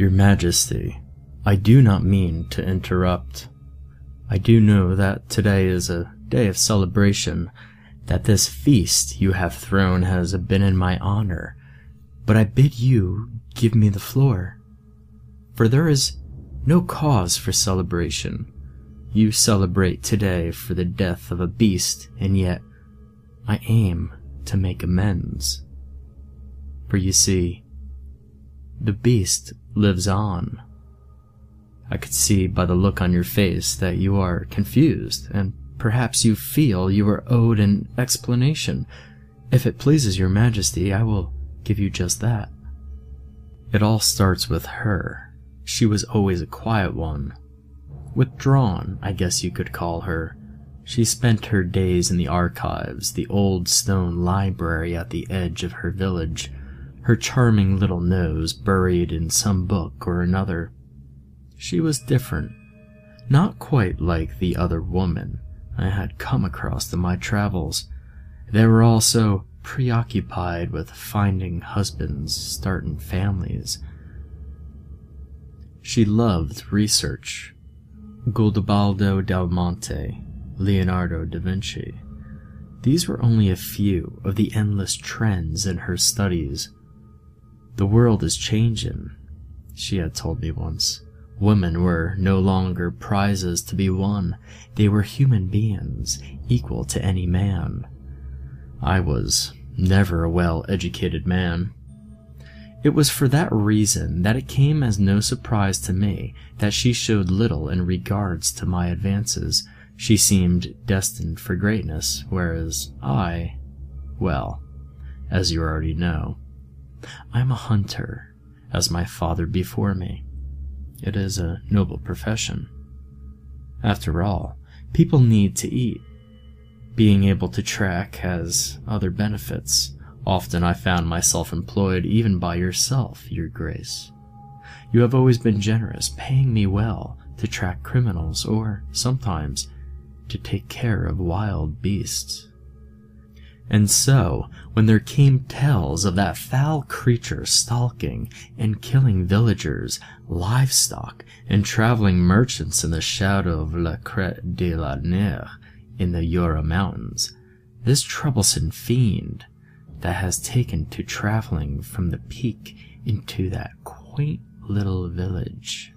Your Majesty, I do not mean to interrupt. I do know that today is a day of celebration, that this feast you have thrown has been in my honor, but I bid you give me the floor. For there is no cause for celebration. You celebrate today for the death of a beast, and yet I aim to make amends. For you see, the beast lives on. I could see by the look on your face that you are confused, and perhaps you feel you are owed an explanation. If it pleases your majesty, I will give you just that. It all starts with her. She was always a quiet one. Withdrawn, I guess you could call her. She spent her days in the archives, the old stone library at the edge of her village, her charming little nose buried in some book or another. She was different, not quite like the other woman I had come across in my travels. They were all so preoccupied with finding husbands, starting families. She loved research. Guidobaldo del Monte, Leonardo da Vinci. These were only a few of the endless trends in her studies. The world is changing, she had told me once. Women were no longer prizes to be won. They were human beings, equal to any man. I was never a well-educated man. It was for that reason that it came as no surprise to me that she showed little in regards to my advances. She seemed destined for greatness, whereas I, well, as you already know, I'm a hunter, as my father before me. It is a noble profession. After all, people need to eat. Being able to track has other benefits. Often I found myself employed even by yourself, your grace. You have always been generous, paying me well to track criminals or, sometimes, to take care of wild beasts. And so, when there came tales of that foul creature stalking and killing villagers, livestock, and traveling merchants in the shadow of La Crête de la Nere in the Jura Mountains, this troublesome fiend that has taken to traveling from the peak into that quaint little village.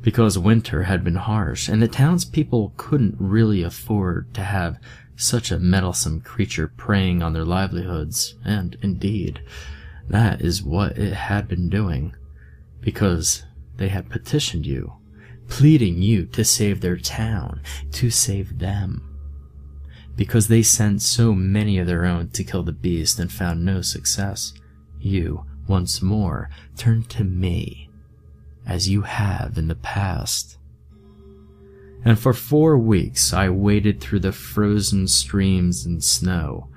Because winter had been harsh, and the townspeople couldn't really afford to have such a meddlesome creature preying on their livelihoods, and indeed, that is what it had been doing, because they had petitioned you, pleading you to save their town, to save them. Because they sent so many of their own to kill the beast and found no success, you, once more, turned to me, as you have in the past and for four weeks I waded through the frozen streams and snow.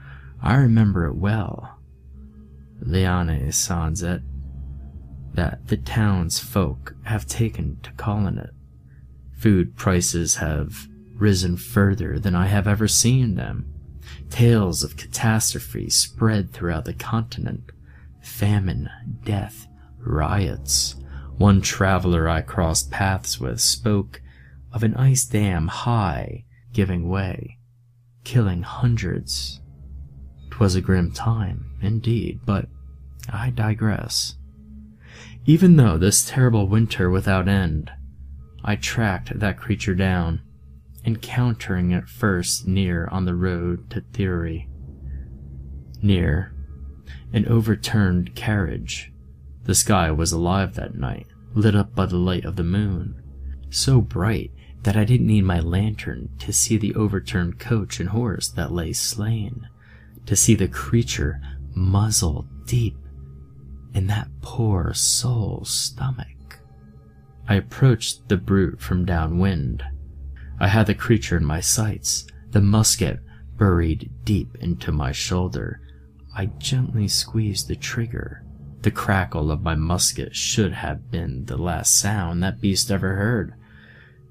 I remember it well. L'année sans été, that the townsfolk have taken to calling it. Food prices have risen further than I have ever seen them. Tales of catastrophe spread throughout the continent. Famine, death, riots. One traveler I crossed paths with spoke of an ice dam high giving way, killing hundreds. 'Twas a grim time, indeed, but I digress. Even though this terrible winter without end, I tracked that creature down, encountering it first near on the road to Theory. Near an overturned carriage. The sky was alive that night, lit up by the light of the moon, so bright that I didn't need my lantern to see the overturned coach and horse that lay slain, to see the creature muzzle deep in that poor soul's stomach. I approached the brute from downwind. I had the creature in my sights, the musket buried deep into my shoulder. I gently squeezed the trigger. The crackle of my musket should have been the last sound that beast ever heard.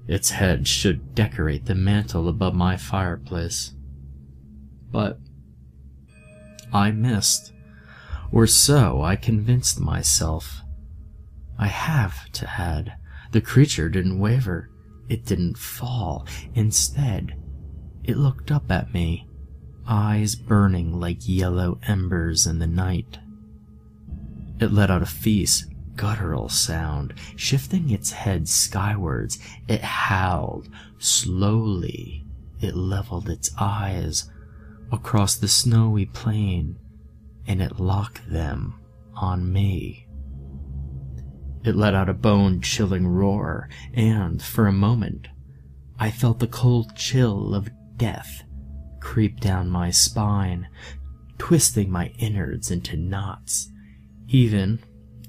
Its head should decorate the mantel above my fireplace. But I missed, or so I convinced myself. I have to add, the creature didn't waver. It didn't fall. Instead, it looked up at me, eyes burning like yellow embers in the night. It let out a fierce, guttural sound. Shifting its head skywards, it howled. Slowly, it leveled its eyes across the snowy plain, and it locked them on me. It let out a bone chilling roar, and for a moment, I felt the cold chill of death creep down my spine, twisting my innards into knots. Even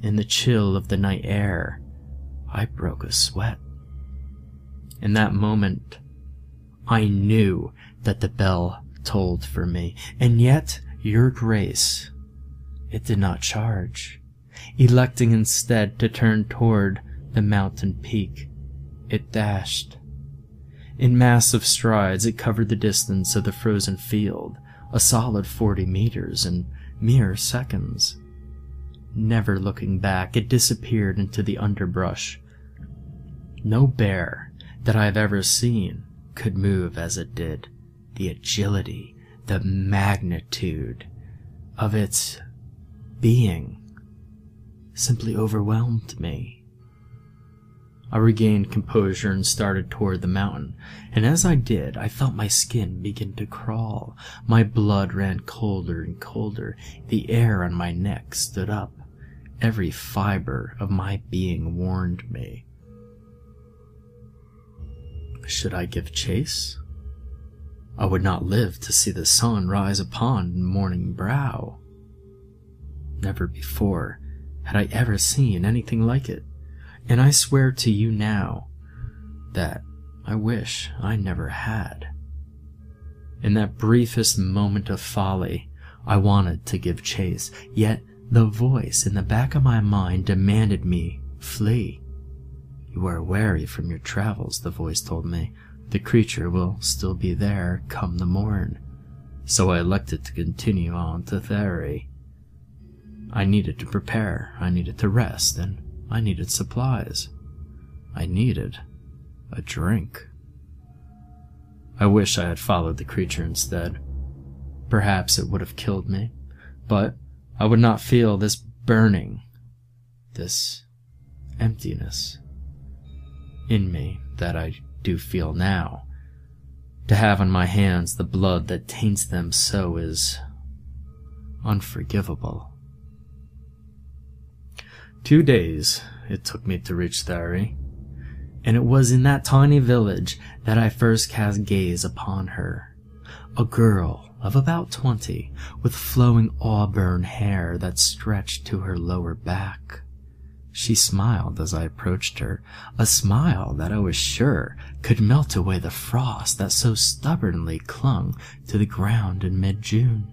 in the chill of the night air, I broke a sweat. In that moment, I knew that the bell tolled for me, and yet, your grace, it did not charge. Electing instead to turn toward the mountain peak, it dashed. In massive strides, it covered the distance of the frozen field, a solid forty meters in mere seconds. Never looking back, it disappeared into the underbrush. No bear that I have ever seen could move as it did the agility, the magnitude of its being simply overwhelmed me. I regained composure and started toward the mountain, and as I did, I felt my skin begin to crawl. My blood ran colder and colder. The air on my neck stood up. Every fiber of my being warned me. Should I give chase? I would not live to see the sun rise upon morning brow. Never before had I ever seen anything like it, and I swear to you now that I wish I never had. In that briefest moment of folly, I wanted to give chase, yet the voice in the back of my mind demanded me flee. You are weary from your travels, the voice told me. The creature will still be there come the morn. So I elected to continue on to Therry. I needed to prepare, I needed to rest, and I needed supplies. I needed a drink. I wish I had followed the creature instead. Perhaps it would have killed me, but I would not feel this burning, this emptiness in me that I do feel now. To have on my hands the blood that taints them so is unforgivable. Two days it took me to reach Thari, and it was in that tiny village that I first cast gaze upon her. A girl of about twenty, with flowing auburn hair that stretched to her lower back. She smiled as I approached her, a smile that I was sure could melt away the frost that so stubbornly clung to the ground in mid June.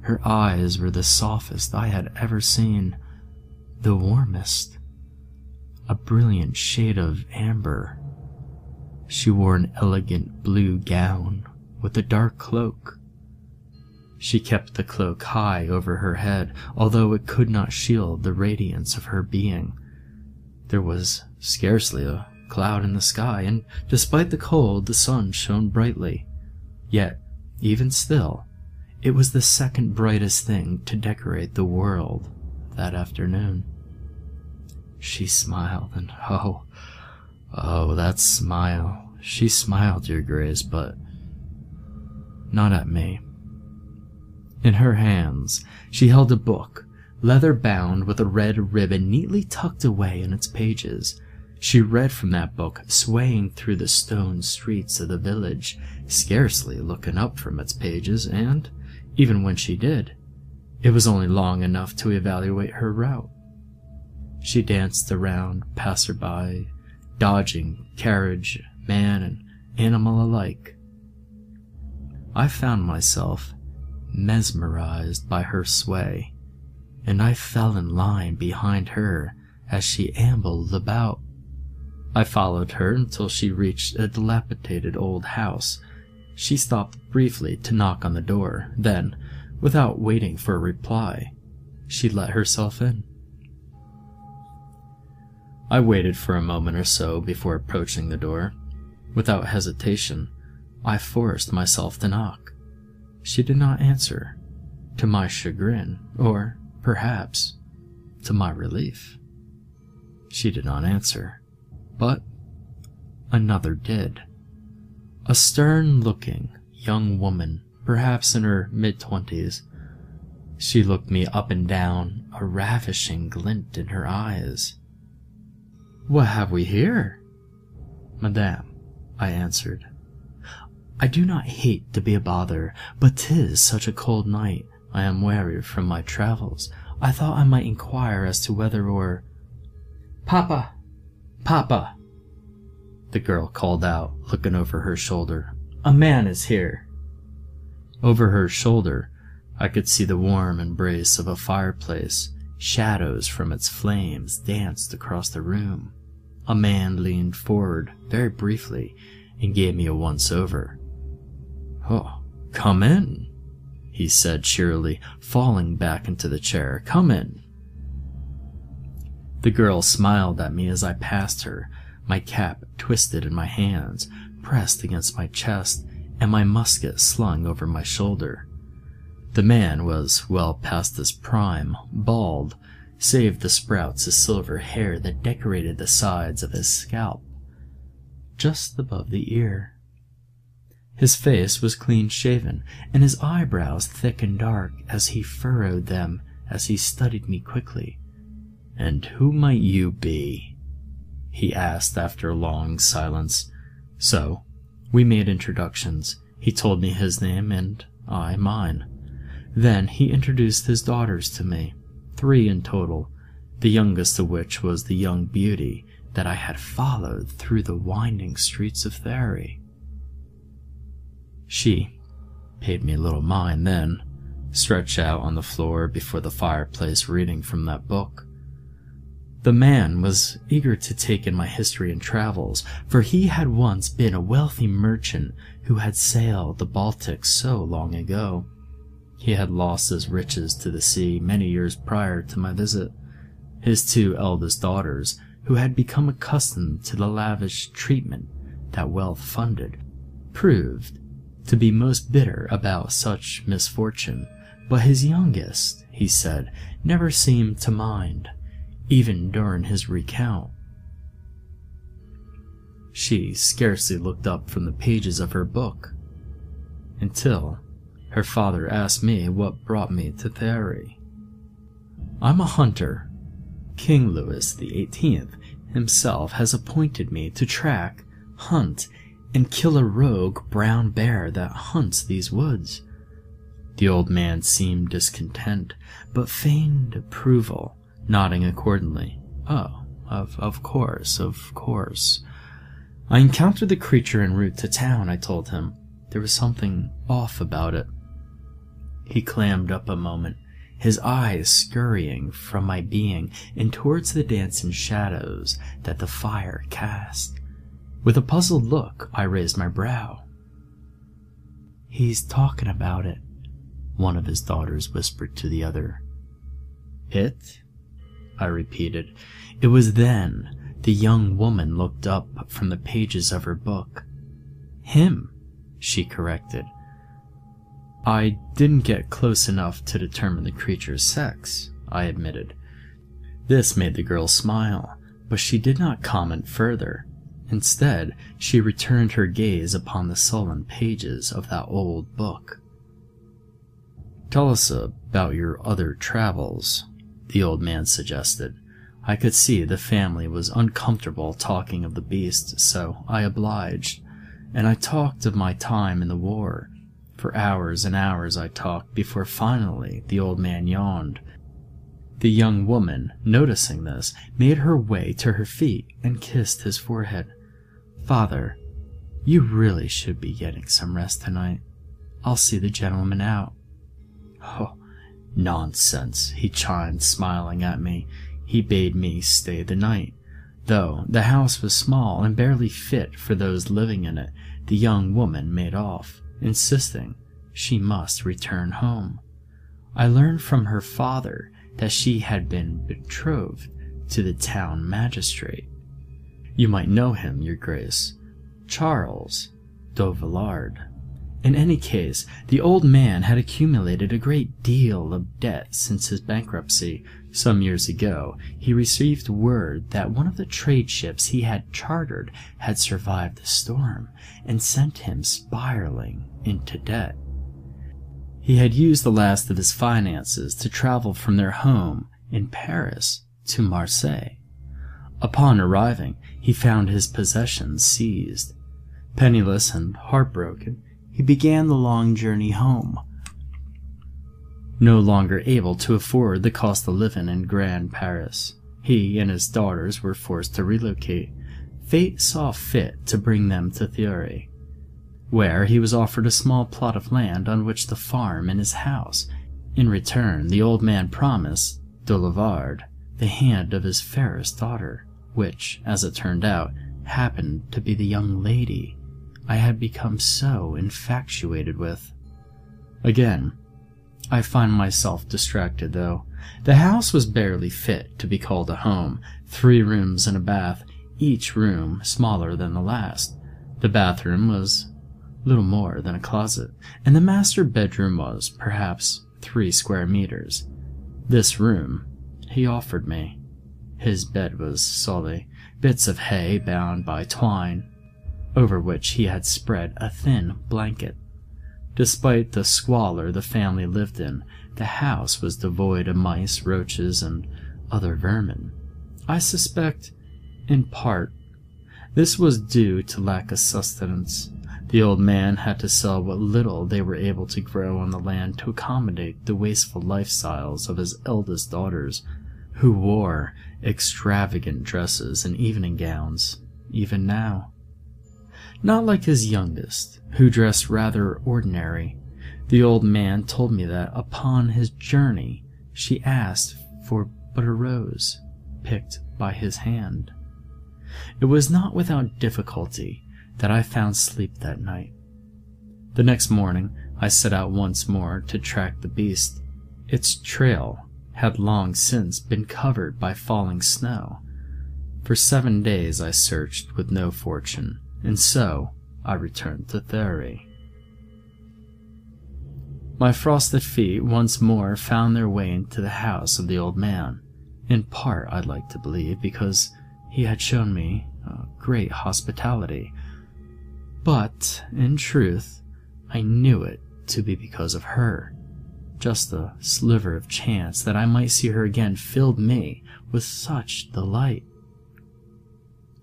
Her eyes were the softest I had ever seen, the warmest, a brilliant shade of amber. She wore an elegant blue gown with a dark cloak she kept the cloak high over her head, although it could not shield the radiance of her being. There was scarcely a cloud in the sky, and despite the cold, the sun shone brightly. Yet, even still, it was the second brightest thing to decorate the world that afternoon. She smiled, and oh, oh, that smile. She smiled, Your Grace, but not at me. In her hands, she held a book, leather bound with a red ribbon neatly tucked away in its pages. She read from that book, swaying through the stone streets of the village, scarcely looking up from its pages, and, even when she did, It was only long enough to evaluate her route. She danced around passerby, dodging carriage, man, and animal alike. I found myself mesmerized by her sway, and I fell in line behind her as she ambled about. I followed her until she reached a dilapidated old house. She stopped briefly to knock on the door, then, without waiting for a reply, she let herself in. I waited for a moment or so before approaching the door. Without hesitation, I forced myself to knock. She did not answer, to my chagrin, or, perhaps, to my relief. She did not answer, but another did. A stern looking young woman, perhaps in her mid twenties. She looked me up and down, a ravishing glint in her eyes. What have we here? Madame, I answered. I do not hate to be a bother, but 'tis such a cold night. I am weary from my travels. I thought I might inquire as to whether or Papa! Papa! The girl called out, looking over her shoulder. A man is here. Over her shoulder, I could see the warm embrace of a fireplace. Shadows from its flames danced across the room. A man leaned forward very briefly and gave me a once over. Oh, come in, he said cheerily, falling back into the chair. Come in. The girl smiled at me as I passed her, my cap twisted in my hands, pressed against my chest, and my musket slung over my shoulder. The man was well past his prime, bald, save the sprouts of silver hair that decorated the sides of his scalp, just above the ear. His face was clean shaven, and his eyebrows thick and dark as he furrowed them as he studied me quickly. And who might you be? he asked after a long silence. So, we made introductions. He told me his name and I mine. Then he introduced his daughters to me, three in total, the youngest of which was the young beauty that I had followed through the winding streets of Therry. She paid me a little mind then, stretched out on the floor before the fireplace reading from that book. The man was eager to take in my history and travels, for he had once been a wealthy merchant who had sailed the Baltic so long ago. He had lost his riches to the sea many years prior to my visit. His two eldest daughters, who had become accustomed to the lavish treatment that wealth funded, proved to be most bitter about such misfortune, but his youngest, he said, never seemed to mind even during his recount. She scarcely looked up from the pages of her book until her father asked me what brought me to Therry. I'm a hunter. King Louis XVIII himself has appointed me to track, hunt, and kill a rogue brown bear that hunts these woods. The old man seemed discontent, but feigned approval nodding accordingly. Oh, of, of course, of course. I encountered the creature en route to town, I told him. There was something off about it. He clammed up a moment, his eyes scurrying from my being and towards the dancing shadows that the fire cast. With a puzzled look, I raised my brow. He's talking about it, one of his daughters whispered to the other. It? I repeated. It was then the young woman looked up from the pages of her book. Him, she corrected. I didn't get close enough to determine the creature's sex, I admitted. This made the girl smile, but she did not comment further. Instead, she returned her gaze upon the sullen pages of that old book. Tell us about your other travels, the old man suggested. I could see the family was uncomfortable talking of the beast, so I obliged, and I talked of my time in the war, For hours and hours I talked before finally the old man yawned. The young woman, noticing this, made her way to her feet and kissed his forehead. Father, you really should be getting some rest tonight. I'll see the gentleman out. Oh, nonsense, he chimed, smiling at me. He bade me stay the night. Though the house was small and barely fit for those living in it, the young woman made off, insisting she must return home. I learned from her father that she had been betrothed to the town magistrate. You might know him, your grace, Charles d'Auvillard. In any case, the old man had accumulated a great deal of debt since his bankruptcy. Some years ago, he received word that one of the trade ships he had chartered had survived the storm and sent him spiraling into debt. He had used the last of his finances to travel from their home in Paris to Marseille. Upon arriving, he found his possessions seized. Penniless and heartbroken, he began the long journey home. No longer able to afford the cost of living in Grand Paris, he and his daughters were forced to relocate. Fate saw fit to bring them to Thierry, where he was offered a small plot of land on which to farm in his house. In return, the old man promised d'Auvillard the hand of his fairest daughter, which, as it turned out, happened to be the young lady I had become so infatuated with. Again, I find myself distracted though. The house was barely fit to be called a home, three rooms and a bath, each room smaller than the last. The bathroom was little more than a closet, and the master bedroom was, perhaps, three square meters. This room he offered me. His bed was solid, bits of hay bound by twine, over which he had spread a thin blanket. Despite the squalor the family lived in, the house was devoid of mice, roaches, and other vermin. I suspect, in part, this was due to lack of sustenance. The old man had to sell what little they were able to grow on the land to accommodate the wasteful lifestyles of his eldest daughters, who wore extravagant dresses and evening gowns, even now. Not like his youngest, who dressed rather ordinary. The old man told me that upon his journey she asked for but a rose, picked by his hand. It was not without difficulty that I found sleep that night. The next morning I set out once more to track the beast. Its trail had long since been covered by falling snow. For seven days I searched with no fortune and so I returned to Thierry. My frosted feet once more found their way into the house of the old man, in part, I'd like to believe, because he had shown me uh, great hospitality. But, in truth, I knew it to be because of her. Just the sliver of chance that I might see her again filled me with such delight.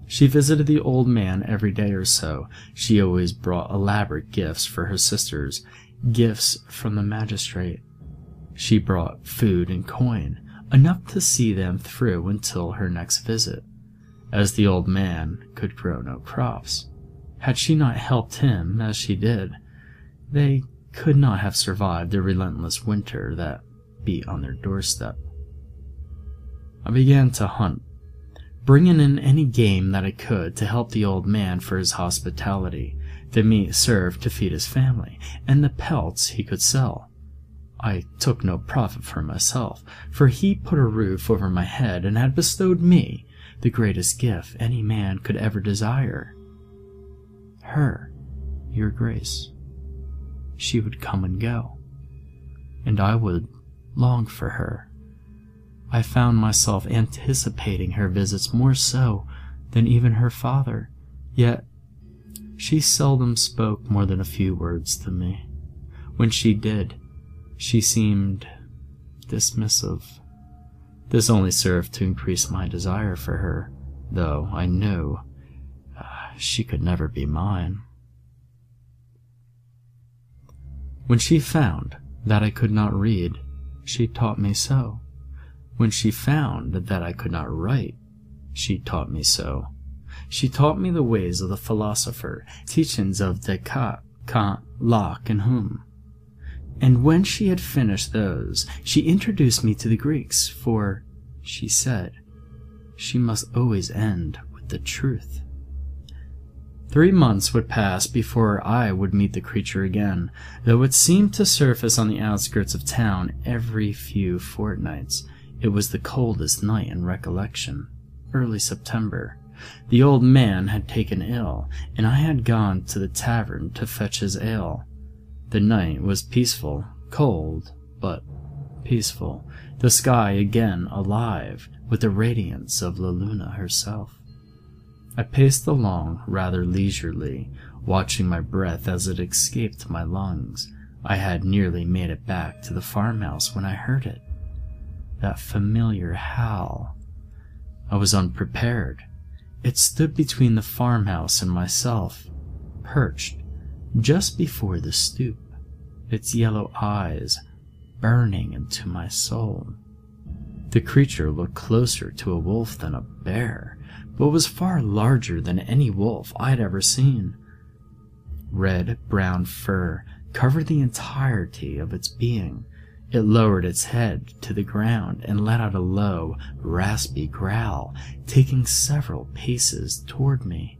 She visited the old man every day or so. She always brought elaborate gifts for her sisters, gifts from the magistrate. She brought food and coin, enough to see them through until her next visit, as the old man could grow no crops. Had she not helped him as she did, they could not have survived the relentless winter that beat on their doorstep. I began to hunt bringing in any game that I could to help the old man for his hospitality. The meat served to feed his family, and the pelts he could sell. I took no profit for myself, for he put a roof over my head and had bestowed me the greatest gift any man could ever desire. Her, your grace. She would come and go, and I would long for her I found myself anticipating her visits more so than even her father, yet she seldom spoke more than a few words to me. When she did, she seemed dismissive. This only served to increase my desire for her, though I knew uh, she could never be mine. When she found that I could not read, she taught me so. When she found that I could not write, she taught me so. She taught me the ways of the philosopher, teachings of Descartes, Kant, Locke, and Hume. And when she had finished those, she introduced me to the Greeks, for, she said, she must always end with the truth. Three months would pass before I would meet the creature again, though it seemed to surface on the outskirts of town every few fortnights. It was the coldest night in recollection, early September. The old man had taken ill, and I had gone to the tavern to fetch his ale. The night was peaceful, cold, but peaceful, the sky again alive with the radiance of La Luna herself. I paced along rather leisurely, watching my breath as it escaped my lungs. I had nearly made it back to the farmhouse when I heard it. That familiar howl. I was unprepared. It stood between the farmhouse and myself, perched just before the stoop, its yellow eyes burning into my soul. The creature looked closer to a wolf than a bear, but was far larger than any wolf I had ever seen. Red brown fur covered the entirety of its being. It lowered its head to the ground and let out a low, raspy growl, taking several paces toward me.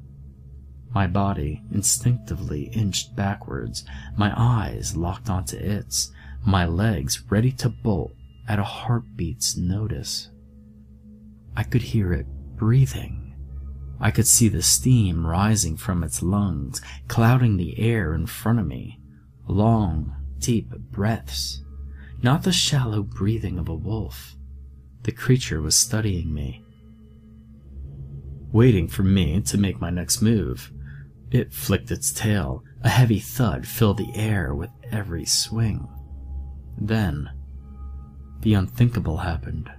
My body instinctively inched backwards, my eyes locked onto its, my legs ready to bolt at a heartbeat's notice. I could hear it breathing. I could see the steam rising from its lungs, clouding the air in front of me. Long, deep breaths. Not the shallow breathing of a wolf. The creature was studying me, waiting for me to make my next move. It flicked its tail. A heavy thud filled the air with every swing. Then, the unthinkable happened.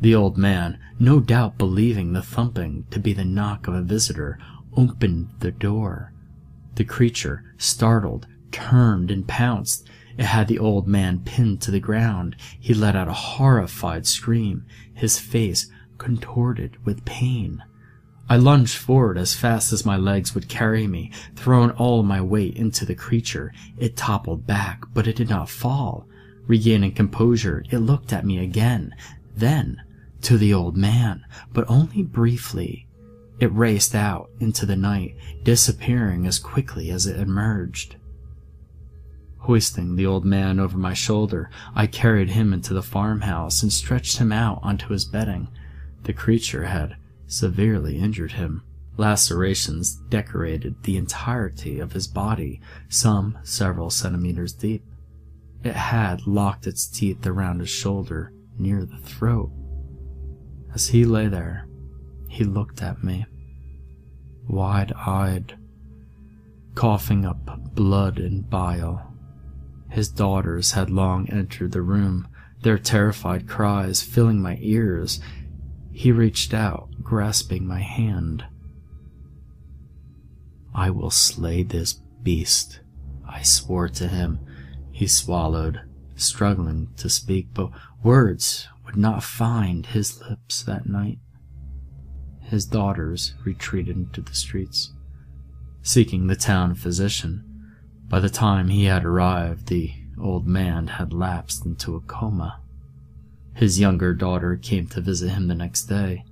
The old man, no doubt believing the thumping to be the knock of a visitor, opened the door. The creature, startled, turned and pounced. It had the old man pinned to the ground. He let out a horrified scream, his face contorted with pain. I lunged forward as fast as my legs would carry me, throwing all my weight into the creature. It toppled back, but it did not fall. Regaining composure, it looked at me again, then to the old man, but only briefly. It raced out into the night, disappearing as quickly as it emerged. Hoisting the old man over my shoulder, I carried him into the farmhouse and stretched him out onto his bedding. The creature had severely injured him. Lacerations decorated the entirety of his body, some several centimeters deep. It had locked its teeth around his shoulder near the throat. As he lay there, he looked at me, wide eyed, coughing up blood and bile. His daughters had long entered the room, their terrified cries filling my ears he reached out, grasping my hand. I will slay this beast, I swore to him. He swallowed, struggling to speak, but words would not find his lips that night. His daughters retreated into the streets, seeking the town physician. By the time he had arrived, the old man had lapsed into a coma. His younger daughter came to visit him the next day,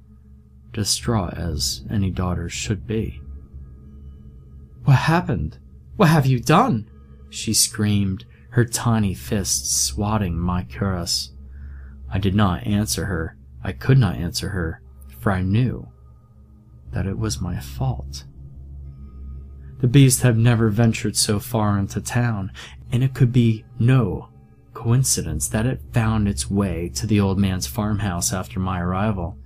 distraught as any daughter should be. What happened? What have you done? She screamed, her tiny fists swatting my cuirass. I did not answer her. I could not answer her, for I knew that it was my fault. The beast had never ventured so far into town, and it could be no coincidence that it found its way to the old man's farmhouse after my arrival.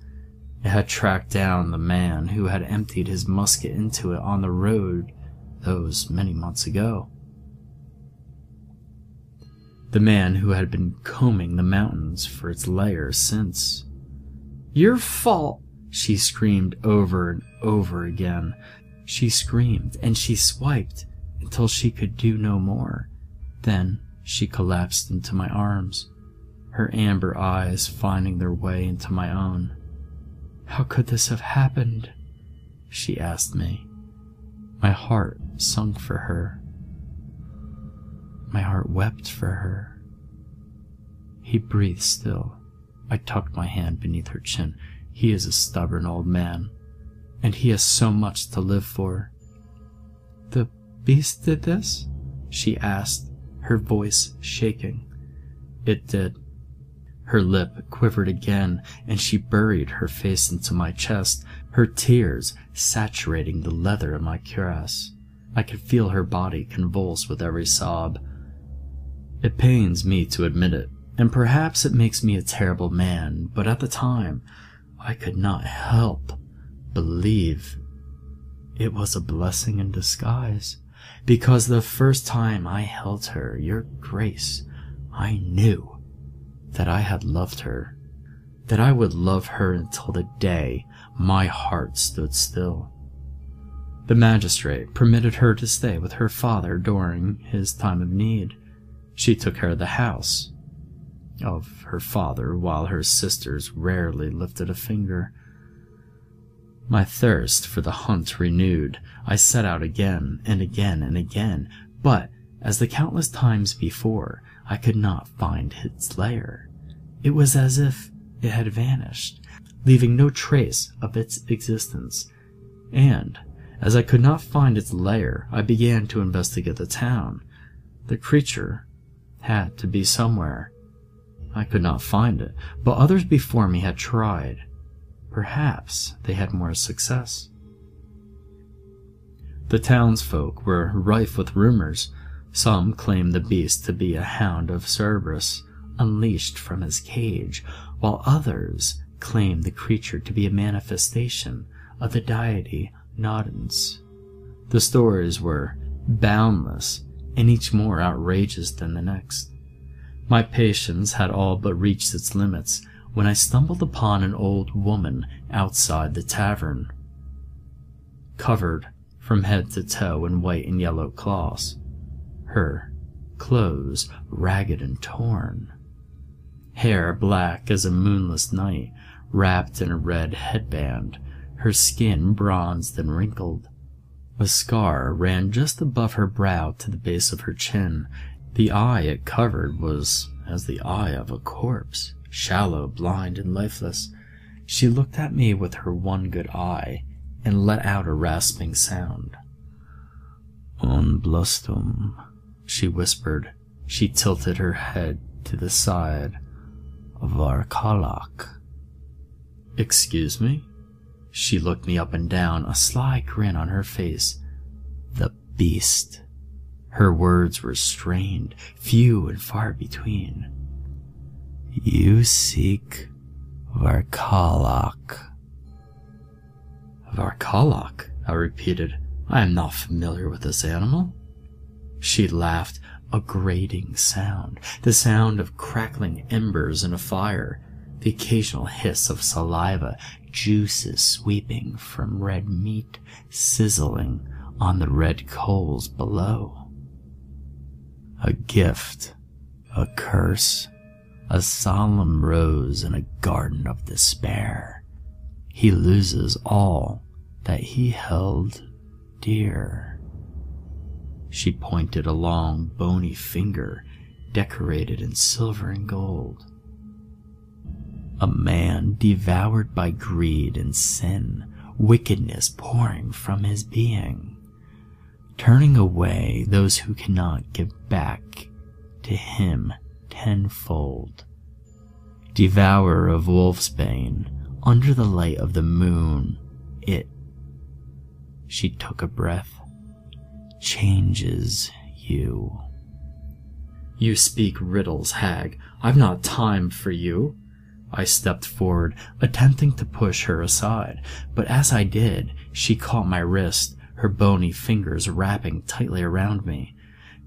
It had tracked down the man who had emptied his musket into it on the road those many months ago. The man who had been combing the mountains for its lair since. Your fault, she screamed over and over again. She screamed and she swiped until she could do no more. Then she collapsed into my arms, her amber eyes finding their way into my own. How could this have happened? She asked me. My heart sunk for her. My heart wept for her. He breathed still. I tucked my hand beneath her chin. He is a stubborn old man, and he has so much to live for. The beast did this? She asked, her voice shaking. It did. Her lip quivered again, and she buried her face into my chest, her tears saturating the leather of my cuirass. I could feel her body convulse with every sob. It pains me to admit it, and perhaps it makes me a terrible man, but at the time, I could not help believe it was a blessing in disguise, because the first time I held her, your grace, I knew that I had loved her, that I would love her until the day my heart stood still. The magistrate permitted her to stay with her father during his time of need. She took care of the house, of her father, while her sisters rarely lifted a finger. My thirst for the hunt renewed, I set out again and again and again, but, as the countless times before, I could not find its lair. It was as if it had vanished, leaving no trace of its existence. And, as I could not find its lair, I began to investigate the town. The creature had to be somewhere. I could not find it, but others before me had tried. Perhaps they had more success. The townsfolk were rife with rumors. Some claimed the beast to be a hound of Cerberus, unleashed from his cage, while others claimed the creature to be a manifestation of the deity Nodens. The stories were boundless, and each more outrageous than the next. My patience had all but reached its limits when I stumbled upon an old woman outside the tavern, covered from head to toe in white and yellow cloths, her clothes ragged and torn, hair black as a moonless night, wrapped in a red headband, her skin bronzed and wrinkled. A scar ran just above her brow to the base of her chin, the eye it covered was as the eye of a corpse, shallow, blind, and lifeless. She looked at me with her one good eye and let out a rasping sound. Un blustum, she whispered. She tilted her head to the side. Varkalak. Excuse me? She looked me up and down, a sly grin on her face. The beast. Her words were strained, few and far between. You seek Varkalak. Varkalak, I repeated. I am not familiar with this animal. She laughed, a grating sound, the sound of crackling embers in a fire, the occasional hiss of saliva, juices sweeping from red meat, sizzling on the red coals below a gift, a curse, a solemn rose in a garden of despair. He loses all that he held dear. She pointed a long, bony finger decorated in silver and gold. A man devoured by greed and sin, wickedness pouring from his being turning away those who cannot give back to him tenfold. Devourer of wolfsbane, under the light of the moon, it, she took a breath, changes you. You speak riddles, hag. I've not time for you. I stepped forward, attempting to push her aside, but as I did, she caught my wrist her bony fingers wrapping tightly around me.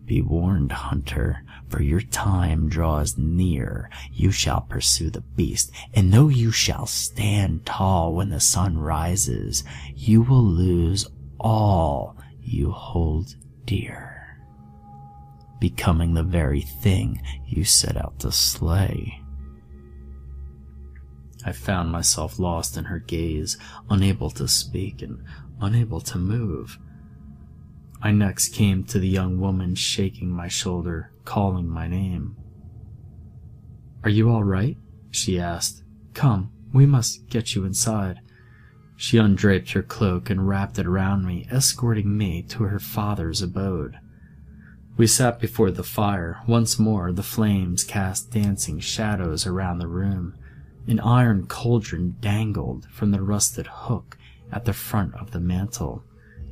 Be warned, hunter, for your time draws near. You shall pursue the beast, and though you shall stand tall when the sun rises, you will lose all you hold dear. becoming the very thing you set out to slay. I found myself lost in her gaze, unable to speak and unable to move. I next came to the young woman shaking my shoulder, calling my name. Are you all right? she asked. Come, we must get you inside. She undraped her cloak and wrapped it around me, escorting me to her father's abode. We sat before the fire. Once more, the flames cast dancing shadows around the room. An iron cauldron dangled from the rusted hook at the front of the mantel.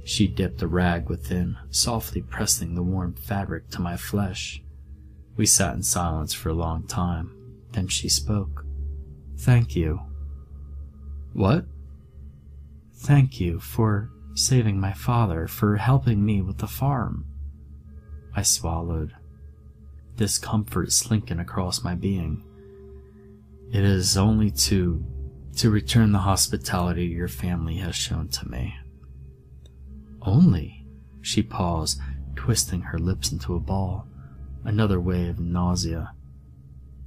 She dipped a rag within, softly pressing the warm fabric to my flesh. We sat in silence for a long time. Then she spoke. Thank you. What? Thank you for saving my father, for helping me with the farm. I swallowed, discomfort slinking across my being. It is only to to return the hospitality your family has shown to me. Only? She paused, twisting her lips into a ball. Another wave of nausea.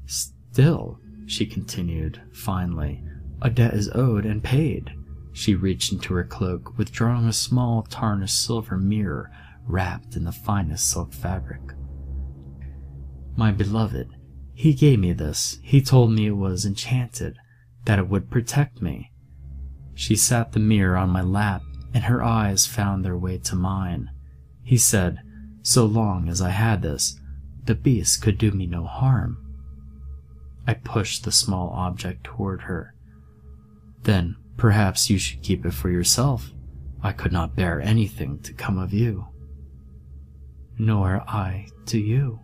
Still, she continued, finally, a debt is owed and paid. She reached into her cloak, withdrawing a small tarnished silver mirror wrapped in the finest silk fabric. My beloved, he gave me this. He told me it was enchanted, that it would protect me. She sat the mirror on my lap, and her eyes found their way to mine. He said, So long as I had this, the beast could do me no harm. I pushed the small object toward her. Then perhaps you should keep it for yourself. I could not bear anything to come of you nor I to you.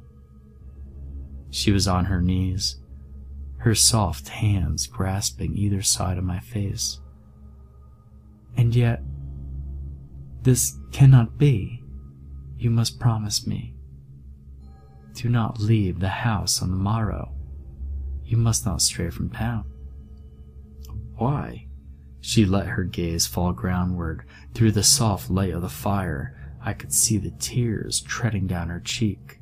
She was on her knees, her soft hands grasping either side of my face. And yet, this cannot be. You must promise me. Do not leave the house on the morrow. You must not stray from town. Why? She let her gaze fall groundward through the soft light of the fire I could see the tears treading down her cheek.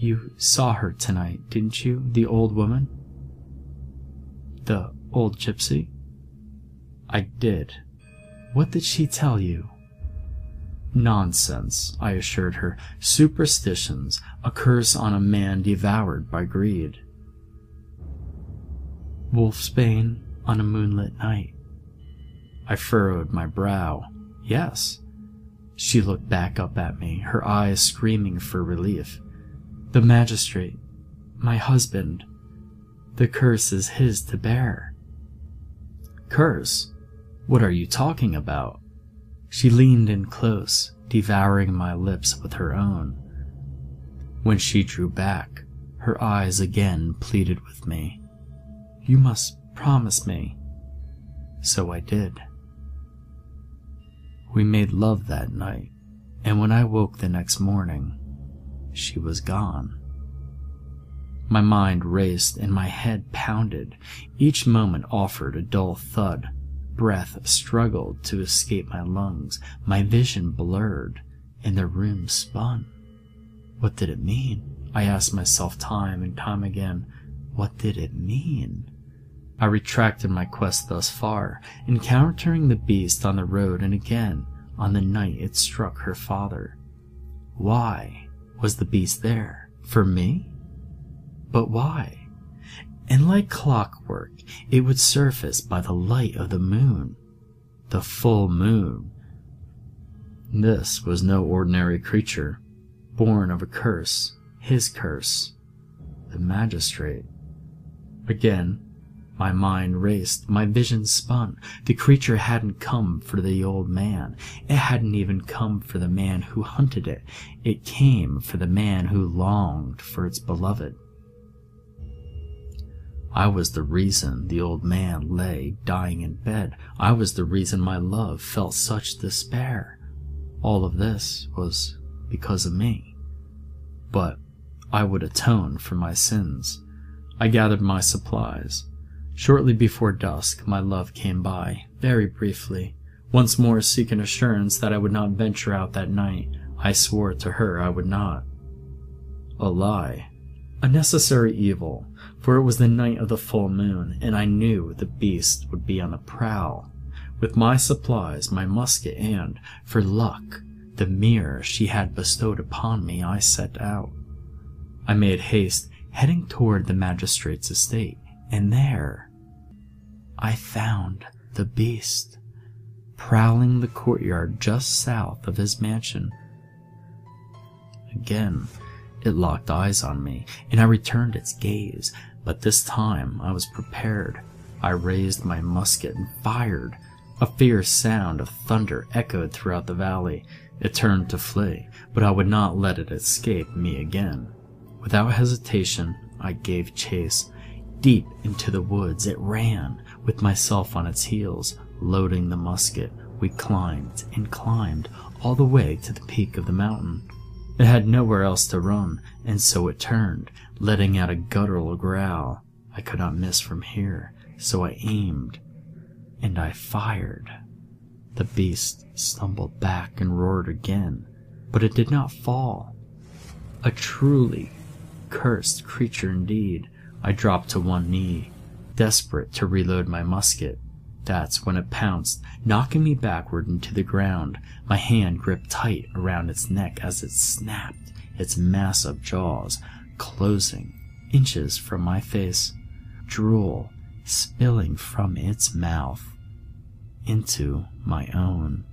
You saw her tonight, didn't you, the old woman? The old gypsy? I did. What did she tell you? Nonsense, I assured her. Superstitions, a curse on a man devoured by greed. Wolfsbane on a moonlit night. I furrowed my brow. Yes, she looked back up at me, her eyes screaming for relief. The magistrate, my husband, the curse is his to bear. Curse? What are you talking about? She leaned in close, devouring my lips with her own. When she drew back, her eyes again pleaded with me. You must promise me. So I did. We made love that night, and when I woke the next morning, she was gone. My mind raced and my head pounded. Each moment offered a dull thud. Breath struggled to escape my lungs. My vision blurred, and the room spun. What did it mean? I asked myself time and time again. What did it mean? I retracted my quest thus far, encountering the beast on the road and again on the night it struck her father. Why was the beast there? For me? But why? And like clockwork, it would surface by the light of the moon. The full moon. This was no ordinary creature, born of a curse, his curse, the magistrate. Again, my mind raced, my vision spun. The creature hadn't come for the old man. It hadn't even come for the man who hunted it. It came for the man who longed for its beloved. I was the reason the old man lay dying in bed. I was the reason my love felt such despair. All of this was because of me. But I would atone for my sins. I gathered my supplies. Shortly before dusk, my love came by, very briefly. Once more seeking assurance that I would not venture out that night, I swore to her I would not. a lie. A necessary evil, for it was the night of the full moon, and I knew the beast would be on the prowl. With my supplies, my musket, and, for luck, the mirror she had bestowed upon me, I set out. I made haste, heading toward the magistrate's estate, and there I found the beast, prowling the courtyard just south of his mansion. Again, it locked eyes on me, and I returned its gaze, but this time I was prepared. I raised my musket and fired. A fierce sound of thunder echoed throughout the valley. It turned to flee, but I would not let it escape me again. Without hesitation, I gave chase. Deep into the woods it ran, with myself on its heels, loading the musket. We climbed and climbed all the way to the peak of the mountain. It had nowhere else to run, and so it turned, letting out a guttural growl. I could not miss from here, so I aimed, and I fired. The beast stumbled back and roared again, but it did not fall. A truly cursed creature indeed. I dropped to one knee, desperate to reload my musket. That's when it pounced, knocking me backward into the ground. My hand gripped tight around its neck as it snapped its massive jaws, closing inches from my face, drool spilling from its mouth into my own.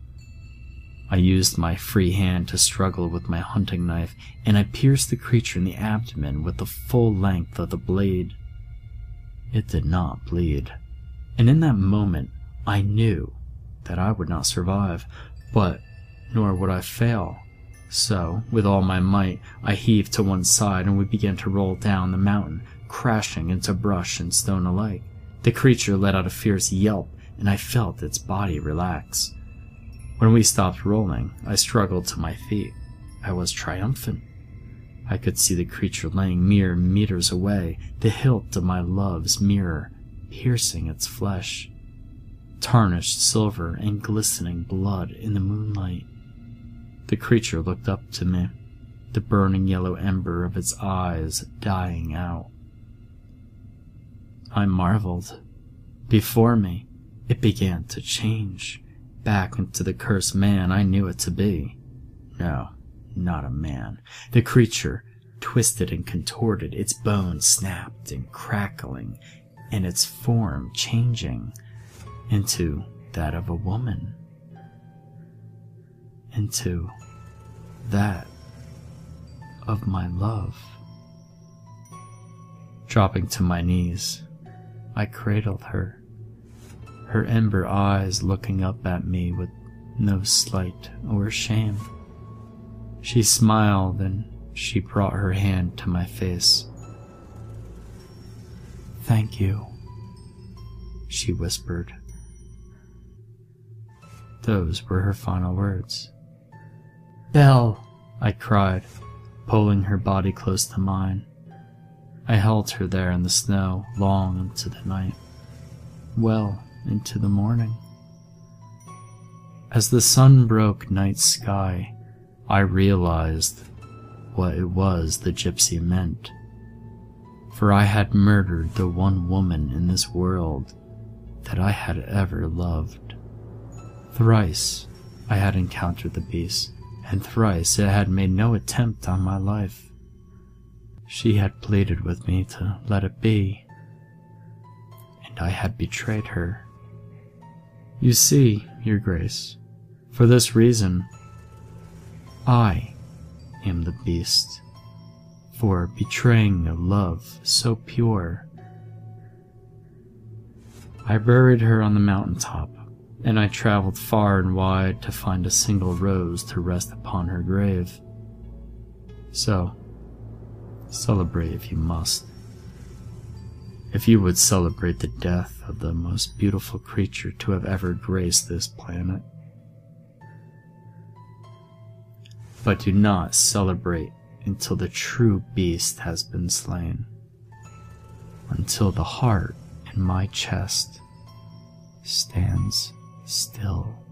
I used my free hand to struggle with my hunting knife, and I pierced the creature in the abdomen with the full length of the blade. It did not bleed and in that moment I knew that I would not survive, but nor would I fail. So, with all my might, I heaved to one side and we began to roll down the mountain, crashing into brush and stone alike. The creature let out a fierce yelp, and I felt its body relax. When we stopped rolling, I struggled to my feet. I was triumphant. I could see the creature laying mere meters away, the hilt of my love's mirror, piercing its flesh. Tarnished silver and glistening blood in the moonlight. The creature looked up to me, the burning yellow ember of its eyes dying out. I marveled. Before me, it began to change, back into the cursed man I knew it to be. No, not a man. The creature, twisted and contorted, its bones snapped and crackling, and its form changing into that of a woman, into that of my love. Dropping to my knees, I cradled her, her ember eyes looking up at me with no slight or shame. She smiled and she brought her hand to my face. Thank you, she whispered. Those were her final words. Belle, I cried, pulling her body close to mine. I held her there in the snow long into the night, well into the morning. As the sun broke night sky, I realized what it was the gypsy meant for I had murdered the one woman in this world that I had ever loved. Thrice I had encountered the beast, and thrice it had made no attempt on my life. She had pleaded with me to let it be, and I had betrayed her. You see, Your Grace, for this reason, I am the beast for betraying a love so pure. I buried her on the mountain top, and I traveled far and wide to find a single rose to rest upon her grave. So, celebrate if you must. If you would celebrate the death of the most beautiful creature to have ever graced this planet. But do not celebrate until the true beast has been slain, until the heart in my chest stands still.